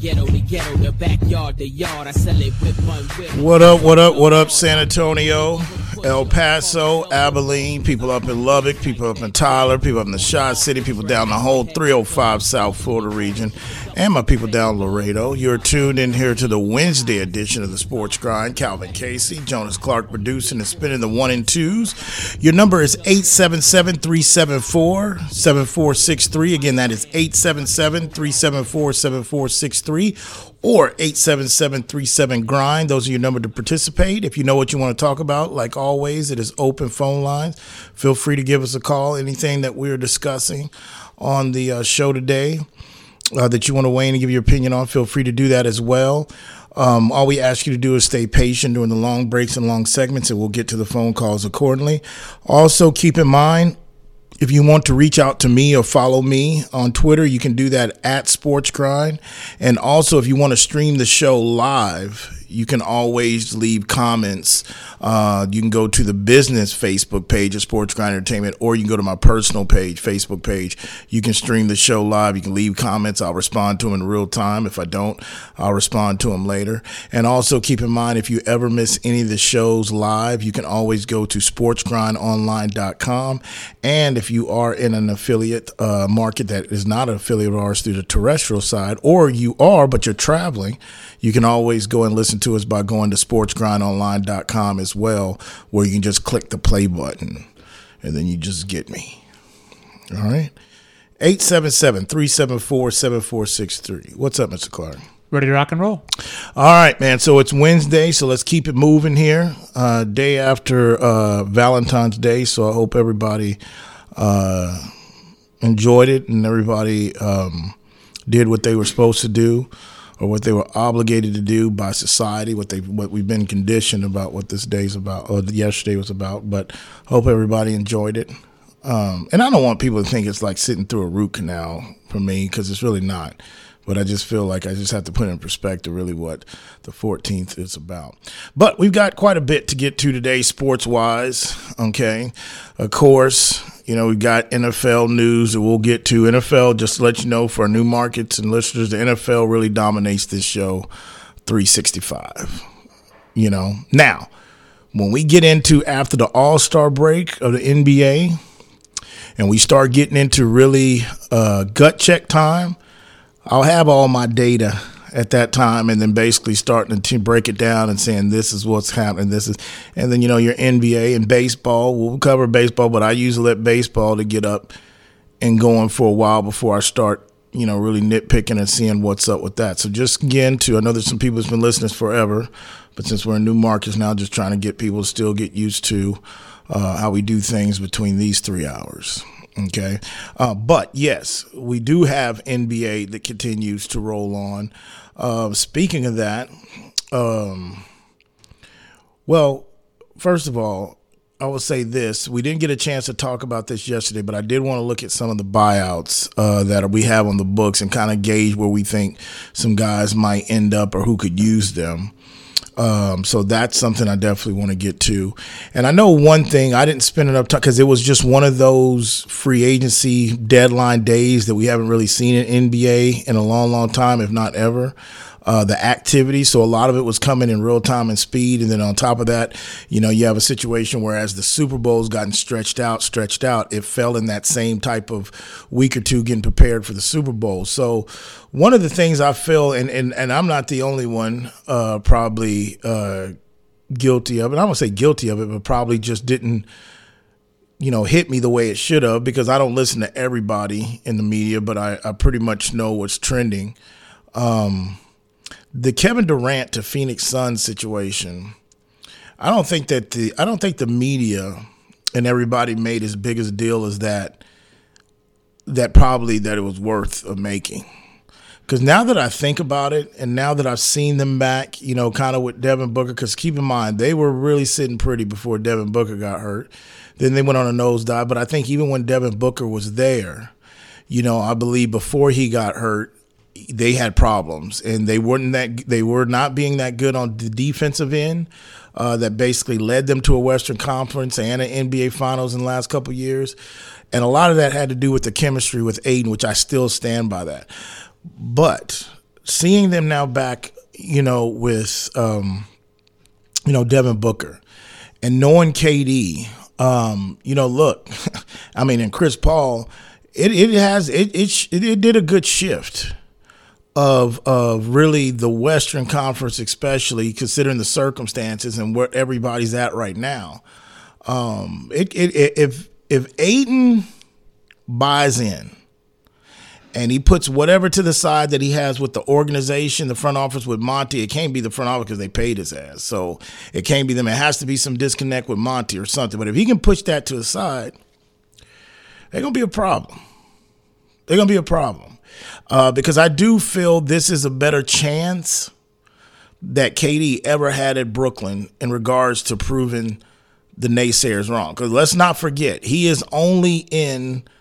ghetto to ghetto, the backyard, the yard. I sell it with one whip. What up, what up, what up, San Antonio, El Paso, Abilene, people up in Lubbock, people up in Tyler, people up in the Shot City, people down the whole 305 South Florida region, and my people down Laredo. You're tuned in here to the Wednesday edition of the Sports Grind. Calvin Casey, Jonas Clark producing and spinning the one and twos. Your number is 877 374 7463. Again, that is 877 374 7463 or 877-37 grind. Those are your number to participate. If you know what you want to talk about like always it is open phone lines. Feel free to give us a call. Anything that we're discussing on the uh, show today uh, that you want to weigh in and give your opinion on feel free to do that as well. Um, all we ask you to do is stay patient during the long breaks and long segments and we'll get to the phone calls accordingly. Also keep in mind if you want to reach out to me or follow me on Twitter, you can do that at Sports Grind. And also, if you want to stream the show live, you can always leave comments. Uh, you can go to the business Facebook page of Sports Grind Entertainment, or you can go to my personal page, Facebook page. You can stream the show live. You can leave comments. I'll respond to them in real time. If I don't, I'll respond to them later. And also keep in mind, if you ever miss any of the shows live, you can always go to sportsgrindonline.com. And if you are in an affiliate uh, market that is not an affiliate of ours through the terrestrial side, or you are, but you're traveling, you can always go and listen to us by going to sportsgrindonline.com as well, where you can just click the play button and then you just get me. All right. 877 374 7463. What's up, Mr. Clark? Ready to rock and roll. All right, man. So it's Wednesday, so let's keep it moving here. Uh, day after uh, Valentine's Day, so I hope everybody uh, enjoyed it and everybody um, did what they were supposed to do or what they were obligated to do by society, what they what we've been conditioned about what this day's about or yesterday was about. But hope everybody enjoyed it. Um, and I don't want people to think it's like sitting through a root canal for me because it's really not. But I just feel like I just have to put in perspective really what the 14th is about. But we've got quite a bit to get to today, sports wise. Okay. Of course, you know, we got NFL news that we'll get to. NFL, just to let you know for our new markets and listeners, the NFL really dominates this show 365. You know, now, when we get into after the All Star break of the NBA and we start getting into really uh, gut check time, I'll have all my data at that time and then basically starting to break it down and saying this is what's happening this is and then you know your NBA and baseball we'll cover baseball but I usually let baseball to get up and going for a while before I start you know really nitpicking and seeing what's up with that so just again to I know there's some people that's been listening forever but since we're in new markets now just trying to get people to still get used to uh, how we do things between these three hours Okay. Uh, but yes, we do have NBA that continues to roll on. Uh, speaking of that, um, well, first of all, I will say this. We didn't get a chance to talk about this yesterday, but I did want to look at some of the buyouts uh, that we have on the books and kind of gauge where we think some guys might end up or who could use them. Um, so that's something I definitely want to get to. And I know one thing I didn't spend enough time because it was just one of those free agency deadline days that we haven't really seen in NBA in a long, long time, if not ever uh, the activity. So a lot of it was coming in real time and speed. And then on top of that, you know, you have a situation where as the Super Bowl's gotten stretched out, stretched out, it fell in that same type of week or two getting prepared for the Super Bowl. So one of the things I feel, and, and, and I'm not the only one uh, probably uh, guilty of it. I don't say guilty of it, but probably just didn't you know, hit me the way it should have because I don't listen to everybody in the media, but I, I pretty much know what's trending. Um, the Kevin Durant to Phoenix Suns situation, I don't think that the I don't think the media and everybody made as big a deal as that that probably that it was worth of making. Because now that I think about it, and now that I've seen them back, you know, kind of with Devin Booker, because keep in mind, they were really sitting pretty before Devin Booker got hurt. Then they went on a nosedive. But I think even when Devin Booker was there, you know, I believe before he got hurt, they had problems and they weren't that they were not being that good on the defensive end. Uh, that basically led them to a Western Conference and an NBA Finals in the last couple years, and a lot of that had to do with the chemistry with Ayton, which I still stand by that. But seeing them now back, you know, with um, you know Devin Booker, and knowing KD, um, you know, look, I mean, and Chris Paul, it it has it it it did a good shift of of really the Western Conference, especially considering the circumstances and where everybody's at right now. Um, it, it, it if if Ayton buys in and he puts whatever to the side that he has with the organization, the front office with Monty. It can't be the front office because they paid his ass. So it can't be them. It has to be some disconnect with Monty or something. But if he can push that to the side, they're going to be a problem. They're going to be a problem. Uh, because I do feel this is a better chance that KD ever had at Brooklyn in regards to proving the naysayers wrong. Because let's not forget, he is only in –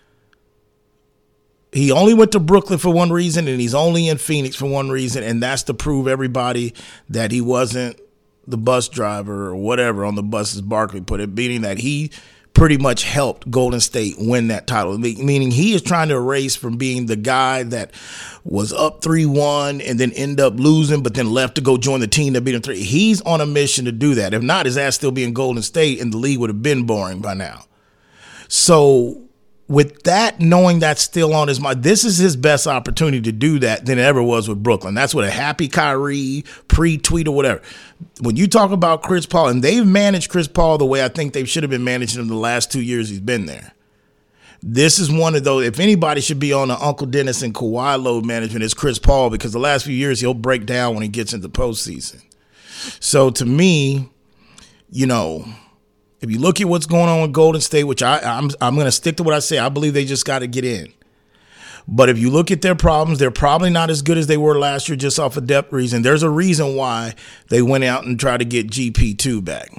he only went to Brooklyn for one reason, and he's only in Phoenix for one reason, and that's to prove everybody that he wasn't the bus driver or whatever on the bus, as Barkley put it, meaning that he pretty much helped Golden State win that title. Meaning he is trying to erase from being the guy that was up 3 1 and then end up losing, but then left to go join the team that beat him 3. He's on a mission to do that. If not, his ass still be in Golden State, and the league would have been boring by now. So with that, knowing that's still on his mind, this is his best opportunity to do that than it ever was with Brooklyn. That's what a happy Kyrie pre-tweet or whatever. When you talk about Chris Paul, and they've managed Chris Paul the way I think they should have been managing him the last two years he's been there. This is one of those. If anybody should be on the Uncle Dennis and Kawhi load management, it's Chris Paul because the last few years he'll break down when he gets into postseason. So to me, you know, if you look at what's going on with Golden State, which I, I'm I'm going to stick to what I say, I believe they just got to get in. But if you look at their problems, they're probably not as good as they were last year, just off of depth reason. There's a reason why they went out and tried to get GP2 back.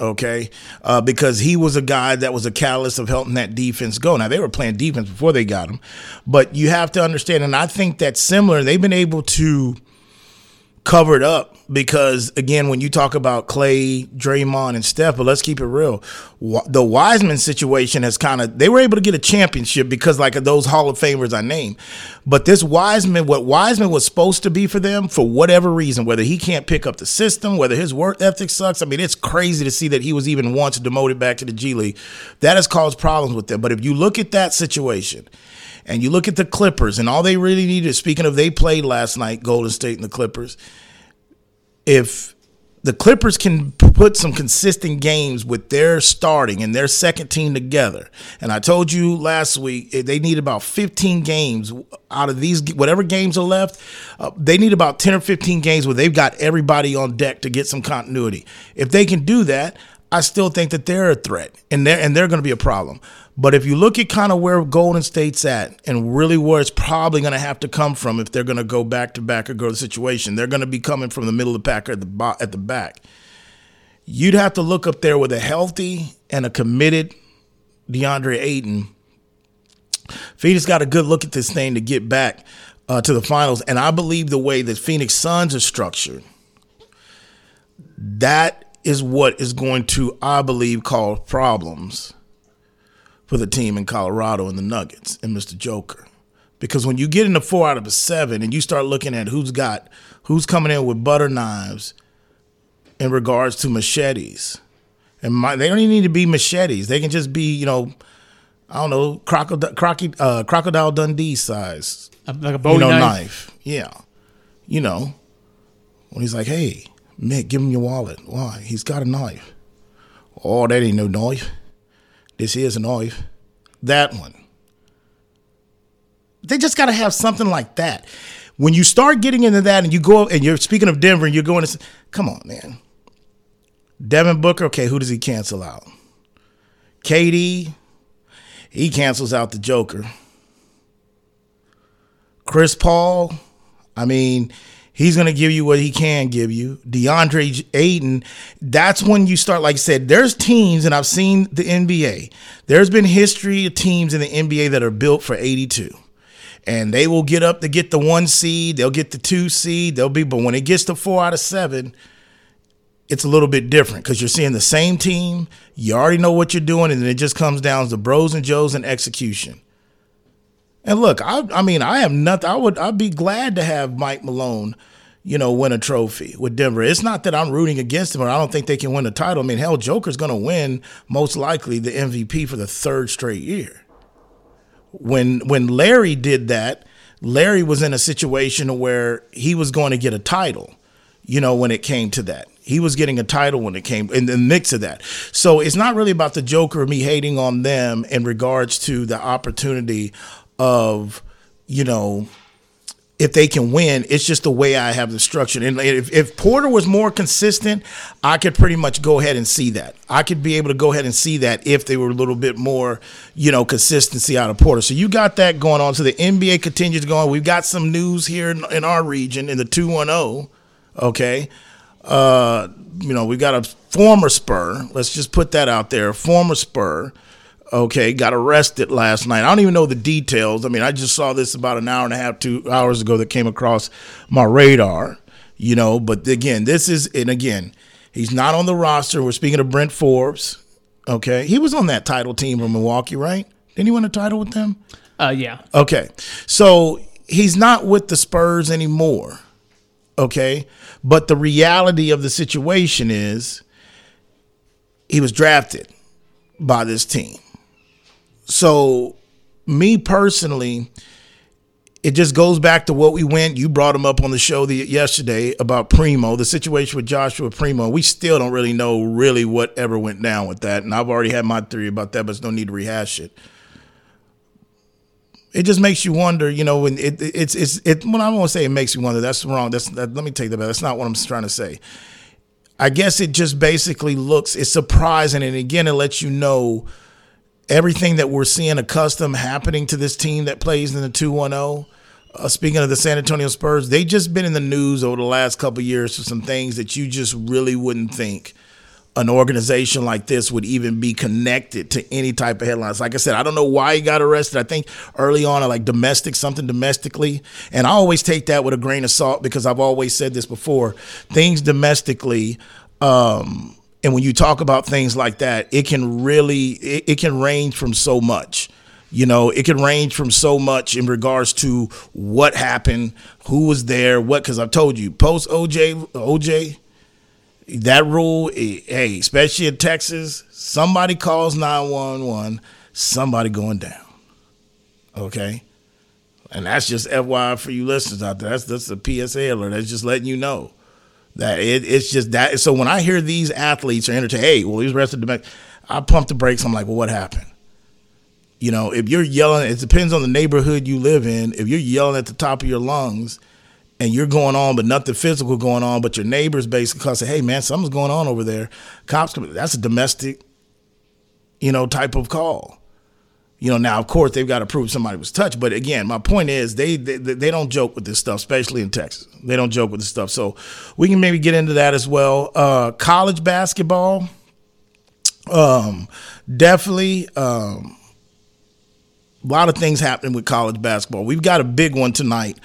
Okay, uh, because he was a guy that was a catalyst of helping that defense go. Now they were playing defense before they got him, but you have to understand, and I think that's similar. They've been able to cover it up because again, when you talk about Clay, Draymond, and Steph, but let's keep it real. The Wiseman situation has kind of they were able to get a championship because like those Hall of Famers I named. But this Wiseman, what Wiseman was supposed to be for them, for whatever reason, whether he can't pick up the system, whether his work ethic sucks. I mean, it's crazy to see that he was even once demoted back to the G League. That has caused problems with them. But if you look at that situation and you look at the Clippers, and all they really needed, speaking of they played last night, Golden State and the Clippers, if the Clippers can put some consistent games with their starting and their second team together. And I told you last week eh, they need about 15 games out of these whatever games are left. Uh, they need about 10 or 15 games where they've got everybody on deck to get some continuity. If they can do that, I still think that they're a threat and they're and they're going to be a problem. But if you look at kind of where Golden State's at and really where it's probably going to have to come from if they're going to go back to back or go to the situation, they're going to be coming from the middle of the pack or at the at the back. You'd have to look up there with a healthy and a committed DeAndre Ayton. Phoenix got a good look at this thing to get back uh, to the finals, and I believe the way that Phoenix Suns are structured, that is what is going to, I believe, cause problems for the team in Colorado and the Nuggets and Mr. Joker. Because when you get into four out of a seven and you start looking at who's got who's coming in with butter knives in regards to machetes, and my, they don't even need to be machetes. They can just be, you know, I don't know, crocodile, crocky, uh, crocodile Dundee size, like a Bowie you know, knife. knife. Yeah, you know, when he's like, "Hey, Mick, give him your wallet." Why? He's got a knife. Oh, that ain't no knife. This is a knife. That one. They just got to have something like that. When you start getting into that and you go and you're speaking of Denver and you're going to, come on, man. Devin Booker, okay, who does he cancel out? KD, he cancels out the Joker. Chris Paul, I mean, He's going to give you what he can give you. DeAndre Ayton, that's when you start, like I said, there's teams, and I've seen the NBA. There's been history of teams in the NBA that are built for 82. And they will get up to get the one seed, they'll get the two seed, they'll be, but when it gets to four out of seven, it's a little bit different because you're seeing the same team. You already know what you're doing, and then it just comes down to bros and Joes and execution. And look, I, I mean, I have nothing. I would, I'd be glad to have Mike Malone, you know, win a trophy with Denver. It's not that I'm rooting against them, or I don't think they can win the title. I mean, hell, Joker's going to win most likely the MVP for the third straight year. When when Larry did that, Larry was in a situation where he was going to get a title. You know, when it came to that, he was getting a title when it came in the mix of that. So it's not really about the Joker, me hating on them in regards to the opportunity of, you know, if they can win, it's just the way I have the structure. And if, if, Porter was more consistent, I could pretty much go ahead and see that. I could be able to go ahead and see that if they were a little bit more, you know, consistency out of Porter. So you got that going on. So the NBA continues going. We've got some news here in, in our region in the 210. Okay. Uh, you know, we got a former Spur. Let's just put that out there. Former Spur okay, got arrested last night. I don't even know the details. I mean, I just saw this about an hour and a half, two hours ago that came across my radar, you know. But again, this is, and again, he's not on the roster. We're speaking of Bryn Forbes, okay. He was on that title team from Milwaukee, right? Didn't he win a title with them? Uh, yeah. Okay. So he's not with the Spurs anymore, okay. But the reality of the situation is he was drafted by this team so, me personally, it just goes back to what we went. You brought him up on the show the, yesterday about Primo, the situation with Joshua Primo. We still don't really know really what ever went down with that, and I've already had my theory about that, but there's no need to rehash it. It just makes you wonder, you know. When it, it's it's it. When I won't say it makes you wonder, that's wrong. That's that, let me take that back. That's not what I'm trying to say. I guess it just basically looks. It's surprising, and again, it lets you know everything that we're seeing a custom happening to this team that plays in the 210. Uh, speaking of the San Antonio Spurs, they just been in the news over the last couple years for some things that you just really wouldn't think an organization like this would even be connected to any type of headlines. Like I said, I don't know why he got arrested. I think early on, like domestic, something domestically. And I always take that with a grain of salt because I've always said this before. Things domestically, um, and when you talk about things like that, it can really it, it can range from so much. You know, it can range from so much in regards to what happened, who was there, what. Because I've told you, post OJ, OJ, that rule, eh, hey, especially in Texas, somebody calls nine one one, somebody going down. Okay, and that's just FYI for you listeners out there. That's that's a PSA alert. That's just letting you know. That it, it's just that. So when I hear these athletes are entertained, hey, well, he's arrested domestic, I pump the brakes. I'm like, well, what happened? You know, if you're yelling, it depends on the neighborhood you live in. If you're yelling at the top of your lungs and you're going on, but nothing physical going on, but your neighbors basically say, hey, man, something's going on over there. Cops, that's a domestic, you know, type of call. You know, now of course they've got to prove somebody was touched, but again, my point is they, they they don't joke with this stuff, especially in Texas. They don't joke with this stuff, so we can maybe get into that as well. Uh, college basketball, um, definitely. Um, a lot of things happening with college basketball. We've got a big one tonight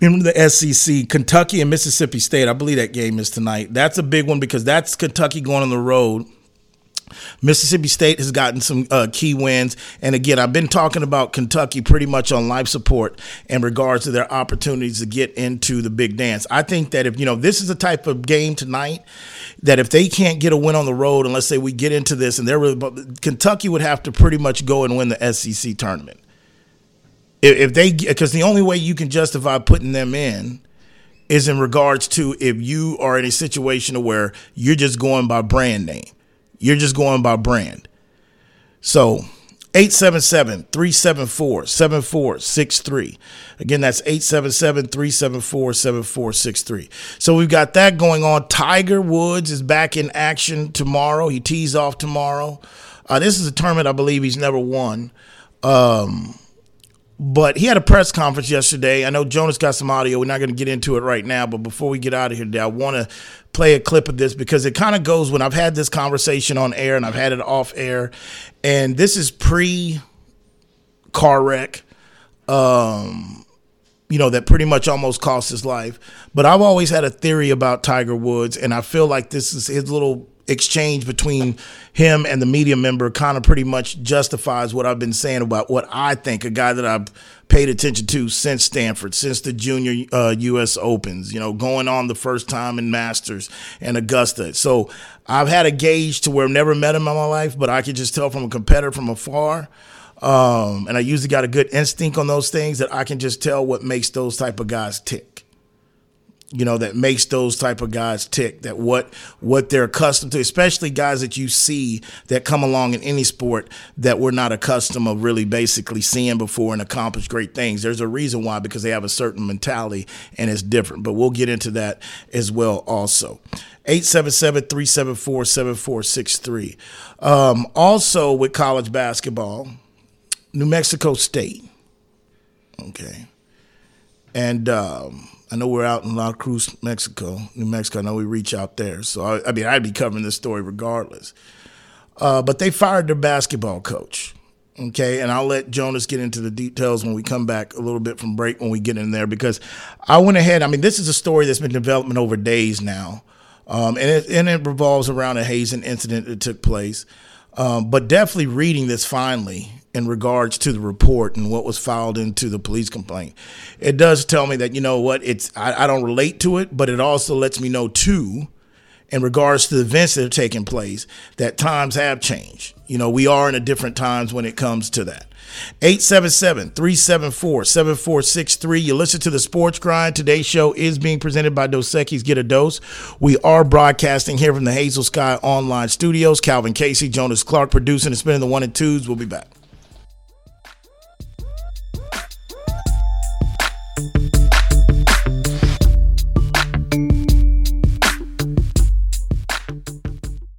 in the SEC, Kentucky and Mississippi State. I believe that game is tonight. That's a big one because that's Kentucky going on the road Mississippi State has gotten some uh, key wins. And again, I've been talking about Kentucky pretty much on life support in regards to their opportunities to get into the big dance. I think that if, you know, this is a type of game tonight that if they can't get a win on the road, and let's say we get into this and they're really, Kentucky would have to pretty much go and win the SEC tournament. If they, because the only way you can justify putting them in is in regards to if you are in a situation where you're just going by brand name. You're just going by brand. So 877 374 7463. Again, that's 877 374 7463. So we've got that going on. Tiger Woods is back in action tomorrow. He tees off tomorrow. Uh, this is a tournament I believe he's never won. Um, but he had a press conference yesterday. I know Jonas got some audio. We're not going to get into it right now, but before we get out of here today, I want to play a clip of this because it kind of goes when I've had this conversation on air and I've had it off air, and this is pre car wreck. Um, you know, that pretty much almost cost his life. But I've always had a theory about Tiger Woods, and I feel like this is his little exchange between him and the media member kind of pretty much justifies what I've been saying about what I think a guy that I've paid attention to since Stanford, since the junior uh, U.S. Opens, you know, going on the first time in Masters and Augusta. So I've had a gauge to where I've never met him in my life, but I could just tell from a competitor from afar. Um, and I usually got a good instinct on those things that I can just tell what makes those type of guys tick you know that makes those type of guys tick that what what they're accustomed to especially guys that you see that come along in any sport that we're not accustomed of really basically seeing before and accomplish great things. There's a reason why because they have a certain mentality and it's different but we'll get into that as well also. 877-374-7463 um, also with college basketball new mexico state. Okay. And um, I know we're out in Las Cruces, Mexico, New Mexico. I know we reach out there. So, I, I mean, I'd be covering this story regardless. Uh, but they fired their basketball coach. Okay. And I'll let Jonas get into the details when we come back a little bit from break when we get in there because I went ahead. I mean, this is a story that's been developing over days now. Um, and, it, and it revolves around a hazing incident that took place. Um, but definitely reading this finally in regards to the report and what was filed into the police complaint. It does tell me that, you know what, it's I, I don't relate to it, but it also lets me know too, in regards to the events that are taking place, that times have changed. You know, we are in a different times when it comes to that. 877 374 7463. You listen to the Sports Grind. Today's show is being presented by Dos Equis Get a Dose. We are broadcasting here from the Hazel Sky Online Studios. Calvin Casey, Jonas Clark producing and spinning the one and twos. We'll be back.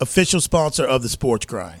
official sponsor of the Sports Grind.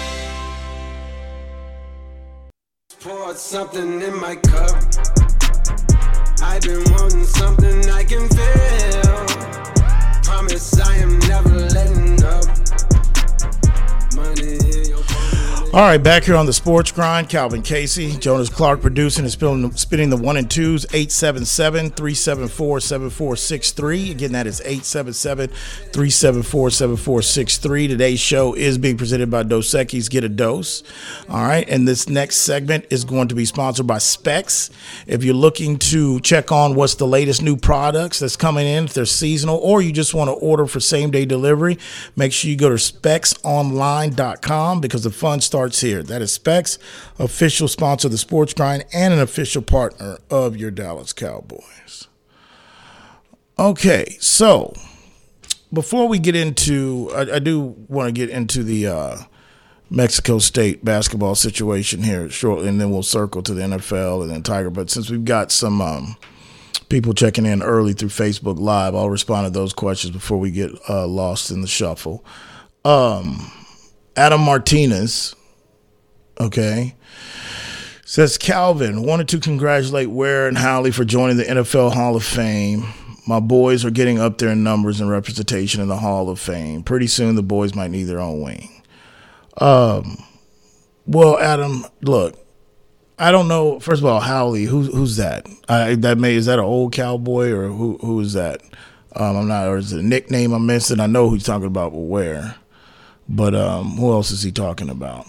Poured something in my cup. I've been wanting something I can feel. Promise I am never letting up. All right, back here on the Sports Grind, Calvin Casey, Jonas Clark producing and spinning, spinning the one and twos, 877 374 7463. Again, that is 877 374 7463. Today's show is being presented by Dos Equis Get a Dose. All right, and this next segment is going to be sponsored by Specs. If you're looking to check on what's the latest new products that's coming in, if they're seasonal, or you just want to order for same day delivery, make sure you go to specsonline.com because the fun starts starts here. That is Specs, official sponsor of the Sports Grind and an official partner of your Dallas Cowboys. Okay, so before we get into, I, I do want to get into the uh, Mexico State basketball situation here shortly, and then we'll circle to the NFL and then Tiger. But since we've got some um, people checking in early through Facebook Live, I'll respond to those questions before we get uh, lost in the shuffle. Um, Adam Martinez Okay. Says Calvin, wanted to congratulate Ware and Howley for joining the NFL Hall of Fame. My boys are getting up there in numbers and representation in the Hall of Fame. Pretty soon the boys might need their own wing. Um Well, Adam, look, I don't know. First of all, Howley, who's who's that? I, that may is that an old cowboy or who who is that? Um, I'm not, or is it a nickname I'm missing? I know who he's talking about, but where? But um, who else is he talking about?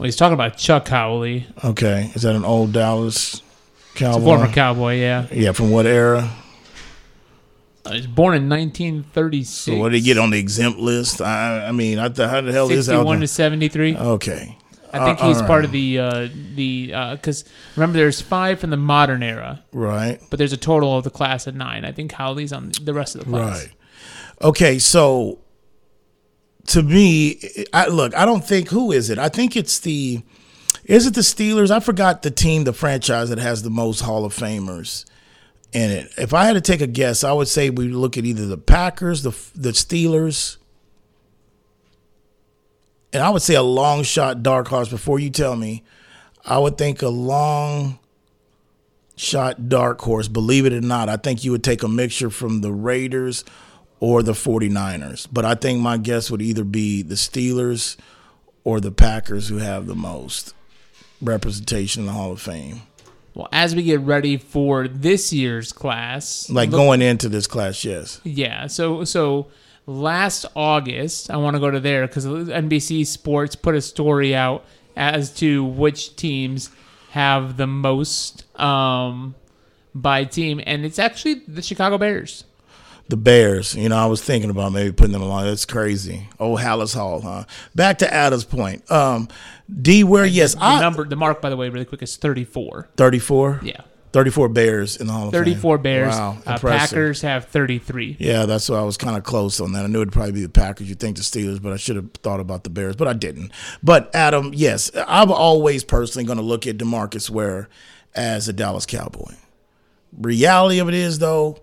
Well, he's talking about Chuck Howley, Okay, is that an old Dallas cowboy? a former cowboy. Yeah, Yeah, from what era? uh, he was born in 1936. So what did he get on the exempt list? I, I mean, I th- how the hell is out 61 to 73. Okay, I think Uh, he's all part of the uh, the because remember there's five from the modern era, right. but there's a total of the class of nine. I think Howley's on the rest of the class. Right. Okay, so to me, I look, I don't think who is it? I think it's the is it the Steelers? I forgot the team, the franchise that has the most Hall of Famers in it. If I had to take a guess, I would say we look at either the Packers, the the Steelers, and I would say a long shot dark horse before you tell me. I would think a long shot dark horse. Believe it or not, I think you would take a mixture from the Raiders or the 49ers. But I think my guess would either be the Steelers or the Packers who have the most representation in the Hall of Fame. Well, as we get ready for this year's class, Like look- going into this class, yes. Yeah. So so last August, I want to go to there because NBC Sports put a story out as to which teams have the most um, by team, and it's actually the Chicago Bears. The Bears, you know, I was thinking about maybe putting them along. That's crazy. Oh, Halas Hall, huh? Back to Adam's point. Um, D, where, yes, The I. number, the mark, by the way, really quick is thirty-four. 34? Yeah, 34 Bears in the Hall of Fame. thirty-four Bears. Wow, uh. Packers have thirty-three. Yeah, that's why I was kind of close on that. I knew it'd probably be the Packers. You'd think the Steelers, but I should have thought about the Bears, but I didn't. But Adam, yes, I'm always personally going to look at Demarcus Ware as a Dallas Cowboy. Reality of it is, though,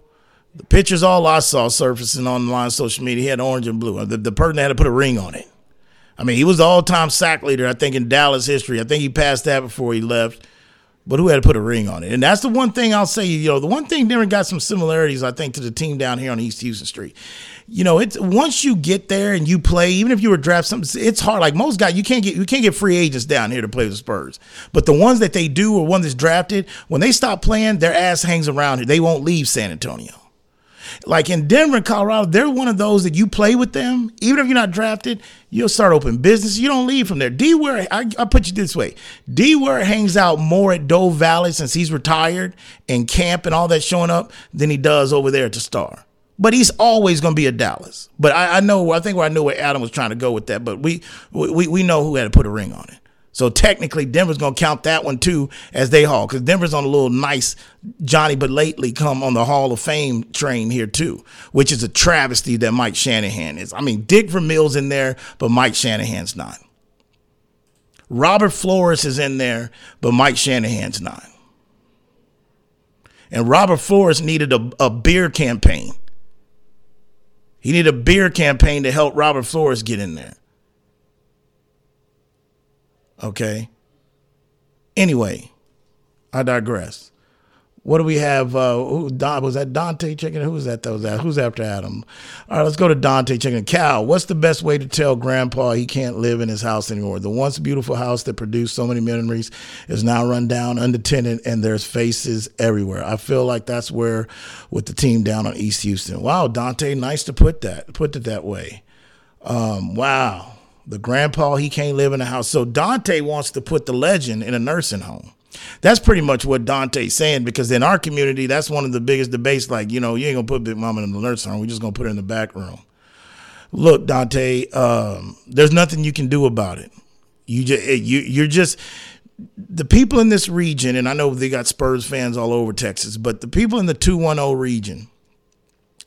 the pictures all I saw surfacing online social media, he had orange and blue. Uh, the, the person that had to put a ring on it. I mean, he was the all-time sack leader, I think, in Dallas history. I think he passed that before he left but who had to put a ring on it? And that's the one thing I'll say. You know, the one thing Denver got some similarities, I think, to the team down here on East Houston Street. You know, it's once you get there and you play, even if you were drafted, something, it's hard. Like most guys, you can't get you can't get free agents down here to play with the Spurs. But the ones that they do, or one that's drafted, when they stop playing, their ass hangs around here. They won't leave San Antonio. Like in Denver Colorado, they're one of those that you play with them, even if you're not drafted, you'll start open business. You don't leave from there. D Ware, I, I put you this way: D Ware hangs out more at Dove Valley since he's retired and camp and all that showing up than he does over there at the Star. But he's always going to be a Dallas. But I, I know, I think I knew where Adam was trying to go with that. But we we we know who had to put a ring on it. So technically, Denver's gonna count that one too as they haul because Denver's on a little nice Johnny, but lately come on the Hall of Fame train here too, which is a travesty that Mike Shanahan is. I mean, Dick Vermeil's in there, but Mike Shanahan's not. Robert Flores is in there, but Mike Shanahan's not. And Robert Flores needed a, a beer campaign. He needed a beer campaign to help Robert Flores get in there. Okay. Anyway, I digress. What do we have? Uh, who, Don, was that Dante checking? Who was that? That was that. Who's after Adam? All right, let's go to Dante checking. Cal, what's the best way to tell Grandpa he can't live in his house anymore? The once beautiful house that produced so many memories is now run down, unattended, and there's faces everywhere. I feel like that's where, with the team down on East Houston. Wow, Dante, nice to put that. Put it that way. Um, wow. The grandpa, he can't live in a house. So Dante wants to put the legend in a nursing home. That's pretty much what Dante's saying because in our community, that's one of the biggest debates. Like, you know, you ain't gonna put Big Mama in the nursing home. We're just gonna put her in the back room. Look, Dante, um, there's nothing you can do about it. You just you you're just the people in this region, and I know they got Spurs fans all over Texas, but the people in the two one zero region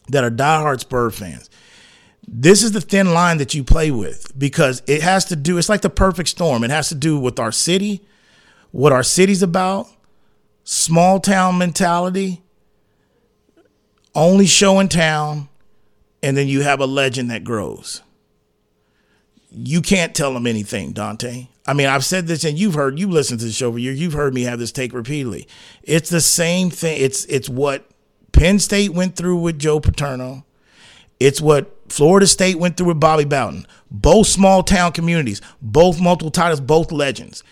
that are diehard Spurs fans, this is the thin line that you play with because it has to do it's like the perfect storm. It has to do with our city what our city's about small town mentality only show in town and then you have a legend that grows. You can't tell them anything dante. I mean i've said this and you've heard you've listened to the show for years you've heard me have this take repeatedly. It's the same thing. It's it's what penn state went through with joe paterno. It's what Florida State went through with Bobby Bowden. Both small town communities, both multiple titles, both legends.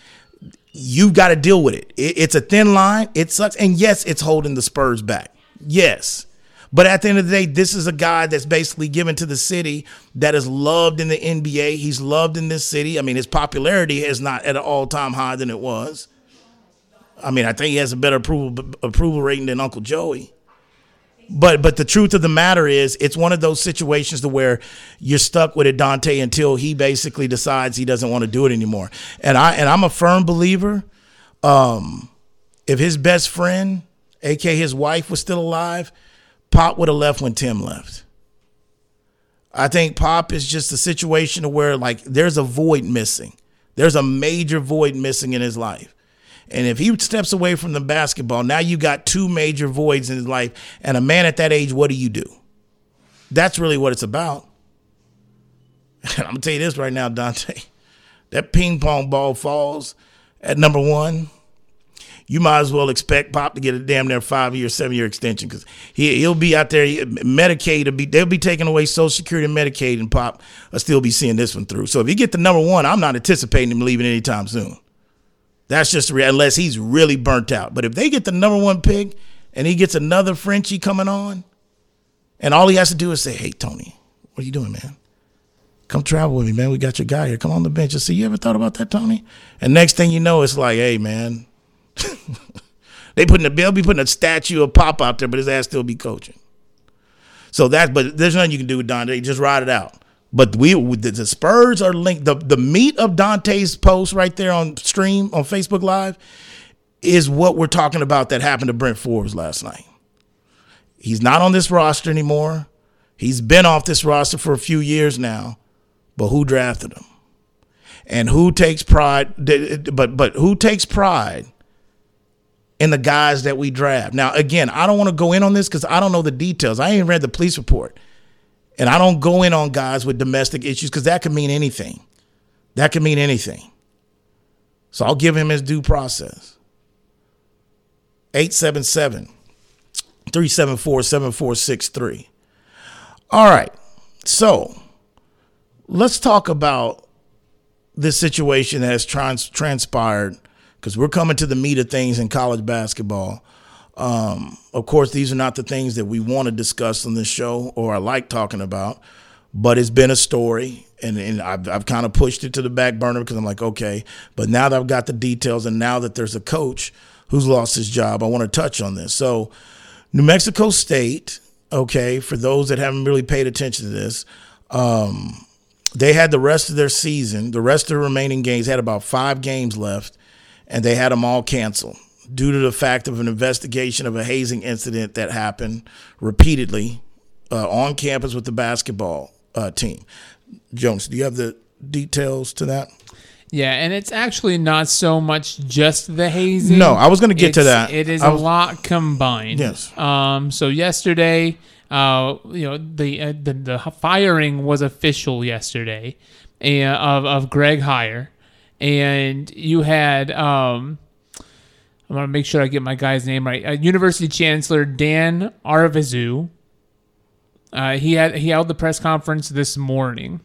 You've got to deal with it. it. It's a thin line. It sucks. And yes, it's holding the Spurs back. Yes. But at the end of the day, this is a guy that's basically given to the city that is loved in the NBA. He's loved in this city. I mean, his popularity is not at an all time high than it was. I mean, I think he has a better approval approval rating than Uncle Joey. But but the truth of the matter is, it's one of those situations to where you're stuck with it, Dante, until he basically decides he doesn't want to do it anymore. And I and I'm a firm believer. Um, if his best friend, aka his wife, was still alive, Pop would have left when Tim left. I think Pop is just a situation to where like there's a void missing. There's a major void missing in his life. And if he steps away from the basketball, now you got two major voids in his life. And a man at that age, what do you do? That's really what it's about. And I'm gonna tell you this right now, Dante. That ping pong ball falls at number one. You might as well expect Pop to get a damn near five year, seven year extension because he he'll be out there. Medicaid will be they'll be taking away Social Security and Medicaid, and Pop will still be seeing this one through. So if you get the number one, I'm not anticipating him leaving anytime soon. That's just unless he's really burnt out. But if they get the number one pick and he gets another Frenchie coming on, and all he has to do is say, "Hey Tony, what are you doing, man? Come travel with me, man. We got your guy here. Come on the bench and see. You ever thought about that, Tony?" And next thing you know, it's like, "Hey, man." they putting a they'll be putting a statue of Pop out there, but his ass still be coaching. So that, but there's nothing you can do with Dante. Just ride it out. But we the Spurs are linked. The the meat of Dante's post right there on stream on Facebook Live is what we're talking about that happened to Bryn Forbes last night. He's not on this roster anymore. He's been off this roster for a few years now. But who drafted him? And who takes pride but but who takes pride in the guys that we draft? Now again, I don't want to go in on this cuz I don't know the details. I ain't read the police report. And I don't go in on guys with domestic issues because that could mean anything. That could mean anything. So I'll give him his due process. 877 374 7463. All right. So let's talk about this situation that has trans- transpired because we're coming to the meat of things in college basketball. Um, of course, these are not the things that we want to discuss on this show or I like talking about, but it's been a story, and, and I've, I've kind of pushed it to the back burner because I'm like, okay, but now that I've got the details, and now that there's a coach who's lost his job, I want to touch on this. So, New Mexico State, okay, for those that haven't really paid attention to this, um, they had the rest of their season, the rest of the remaining games, had about five games left, and they had them all canceled due to the fact of an investigation of a hazing incident that happened repeatedly uh, on campus with the basketball uh, team. Jonas, do you have the details to that? Yeah, and it's actually not so much just the hazing. No, I was going to get to that. It is a lot combined. Yes. Um. So yesterday, uh, you know, the uh, the, the firing was official yesterday, and of of Greg Heiar, and you had um I'm gonna make sure I get my guy's name right. Uh, University Chancellor Dan Arvizu. Uh, he had he held the press conference this morning,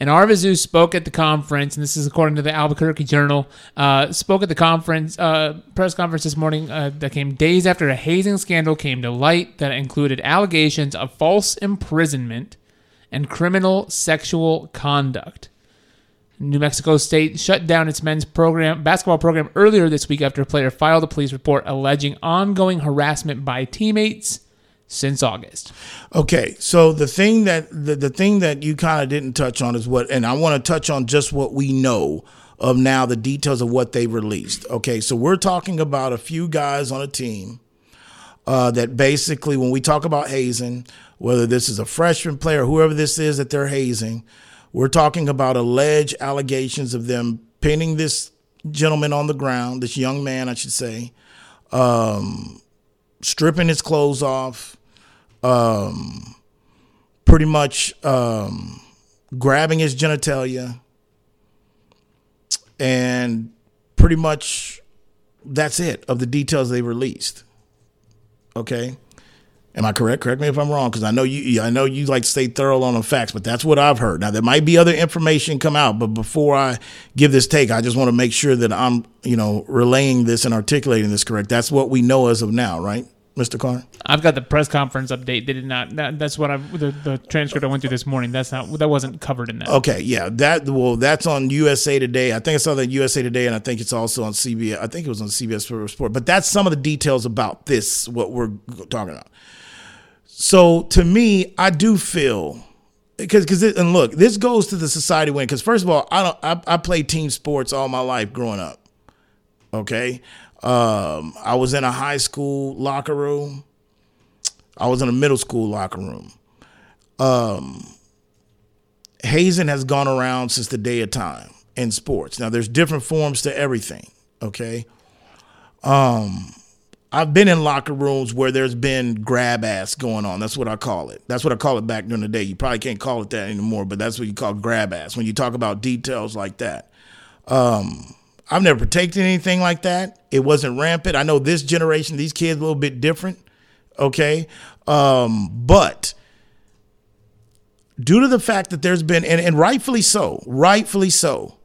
and Arvizu spoke at the conference, and this is according to the Albuquerque Journal. Uh, spoke at the conference uh, press conference this morning uh, that came days after a hazing scandal came to light that included allegations of false imprisonment and criminal sexual conduct. New Mexico State shut down its men's program basketball program earlier this week after a player filed a police report alleging ongoing harassment by teammates since August. Okay, so the thing that the, the thing that you kind of didn't touch on is what and I want to touch on just what we know of now the details of what they released. Okay, so we're talking about a few guys on a team uh, that basically when we talk about hazing, whether this is a freshman player, whoever this is that they're hazing, we're talking about alleged allegations of them pinning this gentleman on the ground, this young man, I should say, um, stripping his clothes off, um, pretty much um, grabbing his genitalia, and pretty much that's it of the details they released. Okay. Am I correct? Correct me if I'm wrong, because I know you. I know you like to stay thorough on the facts, but that's what I've heard. Now there might be other information come out, but before I give this take, I just want to make sure that I'm, you know, relaying this and articulating this correct. That's what we know as of now, right, Mr. Carr? I've got the press conference update. They did not. That, that's what I the, the transcript I went through this morning. That's not that wasn't covered in that. Okay, yeah, that well, that's on USA Today. I think I saw that USA Today, and I think it's also on CBS. I think it was on CBS Sport. But that's some of the details about this. What we're talking about. So to me, I do feel because because and look, this goes to the society win. Because first of all, I don't I, I played team sports all my life growing up. Okay, um, I was in a high school locker room. I was in a middle school locker room. Um, hazing has gone around since the day of time in sports. Now there's different forms to everything. Okay. Um, I've been in locker rooms where there's been grab ass going on. That's what I call it. That's what I call it back during the day. You probably can't call it that anymore, but that's what you call grab ass when you talk about details like that. Um, I've never partaken in anything like that. It wasn't rampant. I know this generation, these kids, a little bit different. Okay, um, but due to the fact that there's been, and, and rightfully so, rightfully so,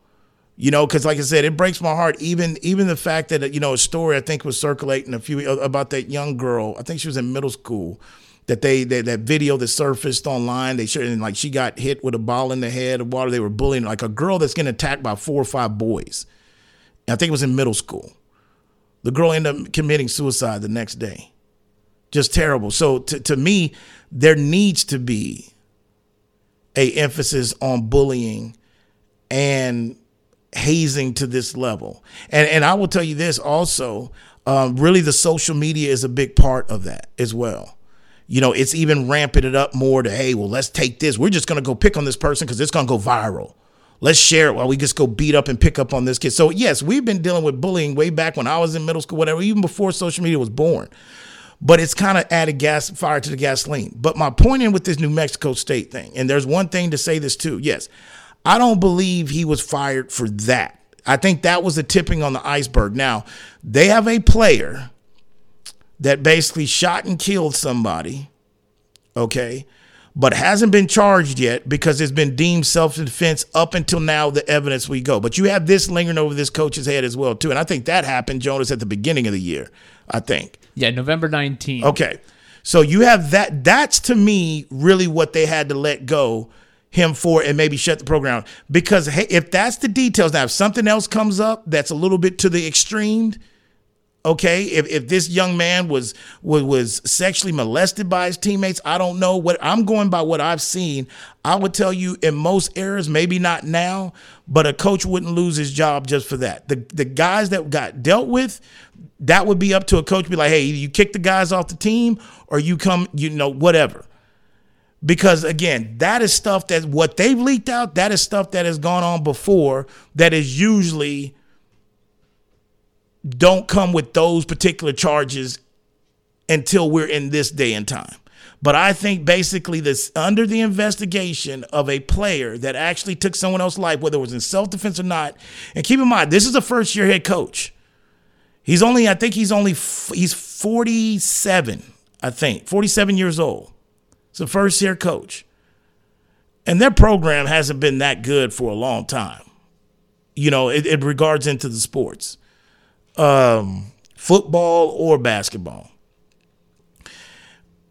you know, because like I said, it breaks my heart. Even even the fact that you know a story I think was circulating a few uh, about that young girl. I think she was in middle school. That they, they that video that surfaced online. They showed and like she got hit with a ball in the head of water. They were bullying like a girl that's getting attacked by four or five boys. I think it was in middle school. The girl ended up committing suicide the next day. Just terrible. So to, to me, there needs to be a emphasis on bullying and hazing to this level. And and I will tell you this also, um, really the social media is a big part of that as well. You know, it's even ramping it up more to, hey, well, let's take this. We're just gonna go pick on this person because it's gonna go viral. Let's share it while we just go beat up and pick up on this kid. So yes, we've been dealing with bullying way back when I was in middle school, whatever, even before social media was born. But it's kind of added gas fire to the gasoline. But my point in with this New Mexico State thing, and there's one thing to say this too. Yes, I don't believe he was fired for that. I think that was the tipping on the iceberg. Now, they have a player that basically shot and killed somebody, okay, but hasn't been charged yet because it's been deemed self defense up until now, the evidence we go. But you have this lingering over this coach's head as well, too. And I think that happened, Jonas, at the beginning of the year, I think. Yeah, November 19th. Okay. So you have that. That's to me really what they had to let go him for and maybe shut the program because hey, if that's the details now if something else comes up that's a little bit to the extreme okay if, if this young man was, was was sexually molested by his teammates i don't know what i'm going by what i've seen. I would tell you in most areas maybe not now but a coach wouldn't lose his job just for that. The the guys that got dealt with that would be up to a coach be like hey you kick the guys off the team or you come you know whatever because again that is stuff that what they've leaked out that is stuff that has gone on before that is usually don't come with those particular charges until we're in this day and time. But i think basically this under the investigation of a player that actually took someone else's life whether it was in self-defense or not and keep in mind this is a first year head coach. He's only i think he's only he's 47 i think 47 years old it's a first year coach. And their program hasn't been that good for a long time. You know, it, it regards into the sports, um, football or basketball.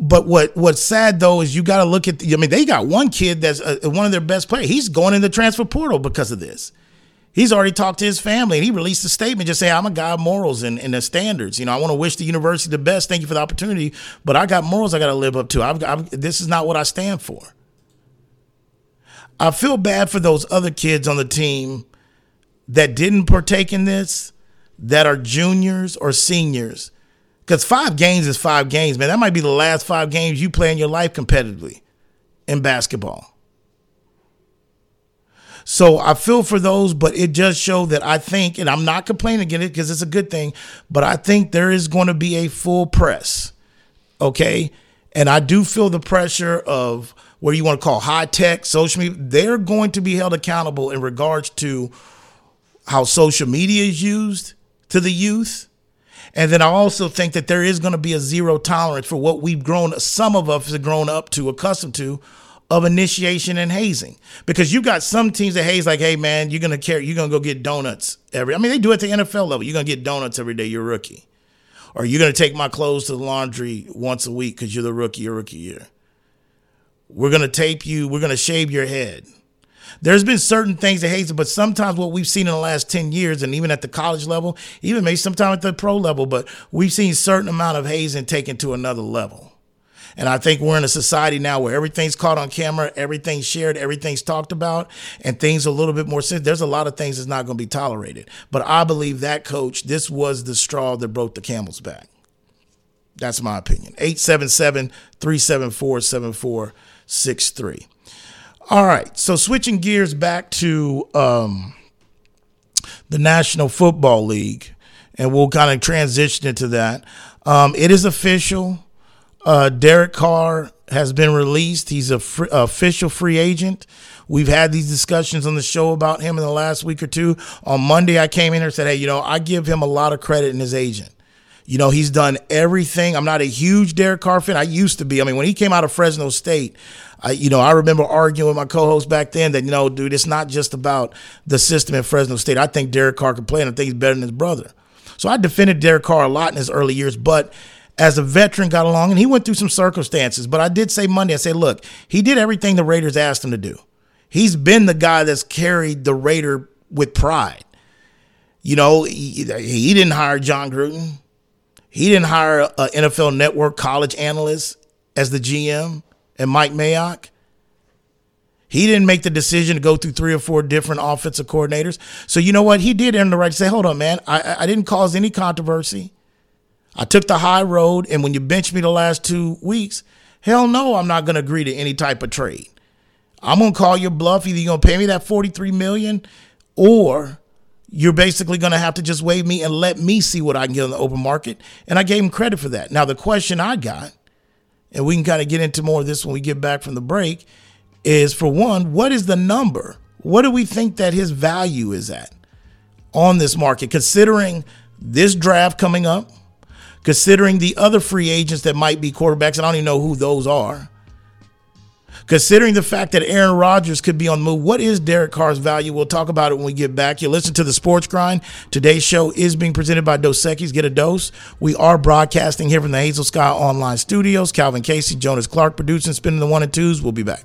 But what what's sad though is you got to look at. The, I mean, they got one kid that's uh, one of their best players. He's going in the transfer portal because of this he's already talked to his family and he released a statement just saying, I'm a guy of morals and, and the standards. You know, I want to wish the university the best. Thank you for the opportunity, but I got morals I got to live up to. I've, this is not what I stand for. I feel bad for those other kids on the team that didn't partake in this, that are juniors or seniors. Because five games is five games, man. That might be the last five games you play in your life competitively in basketball. So I feel for those, but it just showed that I think, and I'm not complaining against it because it's a good thing, but I think there is going to be a full press. Okay. And I do feel the pressure of what you want to call high tech, social media. They're going to be held accountable in regards to how social media is used to the youth And then I also think that there is going to be a zero tolerance for what we've grown, some of us have grown up to, accustomed to, of initiation and hazing. Because you got some teams that haze like, hey man, you're gonna carry, you're gonna go get donuts every. I mean, they do it the NFL level. You're gonna get donuts every day. You're a rookie, or you're gonna take my clothes to the laundry once a week because you're the rookie your rookie year. We're gonna tape you. We're gonna shave your head. There's been certain things that haze, but sometimes what we've seen in the last 10 years, and even at the college level, even maybe sometimes at the pro level, but we've seen certain amount of hazing taken to another level. And I think we're in a society now where everything's caught on camera, everything's shared, everything's talked about, and things a little bit more sensitive. There's a lot of things that's not going to be tolerated. But I believe that coach, this was the straw that broke the camel's back. That's my opinion. 877 374 7463. All right. So switching gears back to um, the National Football League, and we'll kind of transition into that. Um, it is official. Uh, Derek Carr has been released. He's a official free agent. We've had these discussions on the show about him in the last week or two. On Monday, I came in here and said, "Hey, you know, I give him a lot of credit in his agent. You know, he's done everything. I'm not a huge Derek Carr fan. I used to be. I mean, when he came out of Fresno State, I, you know, I remember arguing with my co-host back then that, you know, dude, it's not just about the system in Fresno State. I think Derek Carr can play, and I think he's better than his brother. So I defended Derek Carr a lot in his early years, but as a veteran got along and he went through some circumstances. But I did say Monday, I said, look, he did everything the Raiders asked him to do. He's been the guy that's carried the Raider with pride. You know, he, he didn't hire Jon Gruden. He didn't hire an NFL Network college analyst as the GM and Mike Mayock. He didn't make the decision to go through three or four different offensive coordinators. So you know what? He did earn the right to say, hold on, man, I, I didn't cause any controversy. I took the high road, and when you bench me the last two weeks, hell no, I'm not going to agree to any type of trade. I'm going to call your bluff. Either you're going to pay me that 43 million, or you're basically going to have to just waive me and let me see what I can get on the open market. And I gave him credit for that. Now the question I got, and we can kind of get into more of this when we get back from the break, is for one, what is the number? What do we think that his value is at on this market, considering this draft coming up? Considering the other free agents that might be quarterbacks, and I don't even know who those are. Considering the fact that Aaron Rodgers could be on the move, what is Derek Carr's value? We'll talk about it when we get back. You listen to the Sports Grind. Today's show is being presented by Dos Equis. Get a dose. We are broadcasting here from the Hazel Sky Online Studios. Calvin Casey, Jonas Clark producing, spinning the one and twos. We'll be back.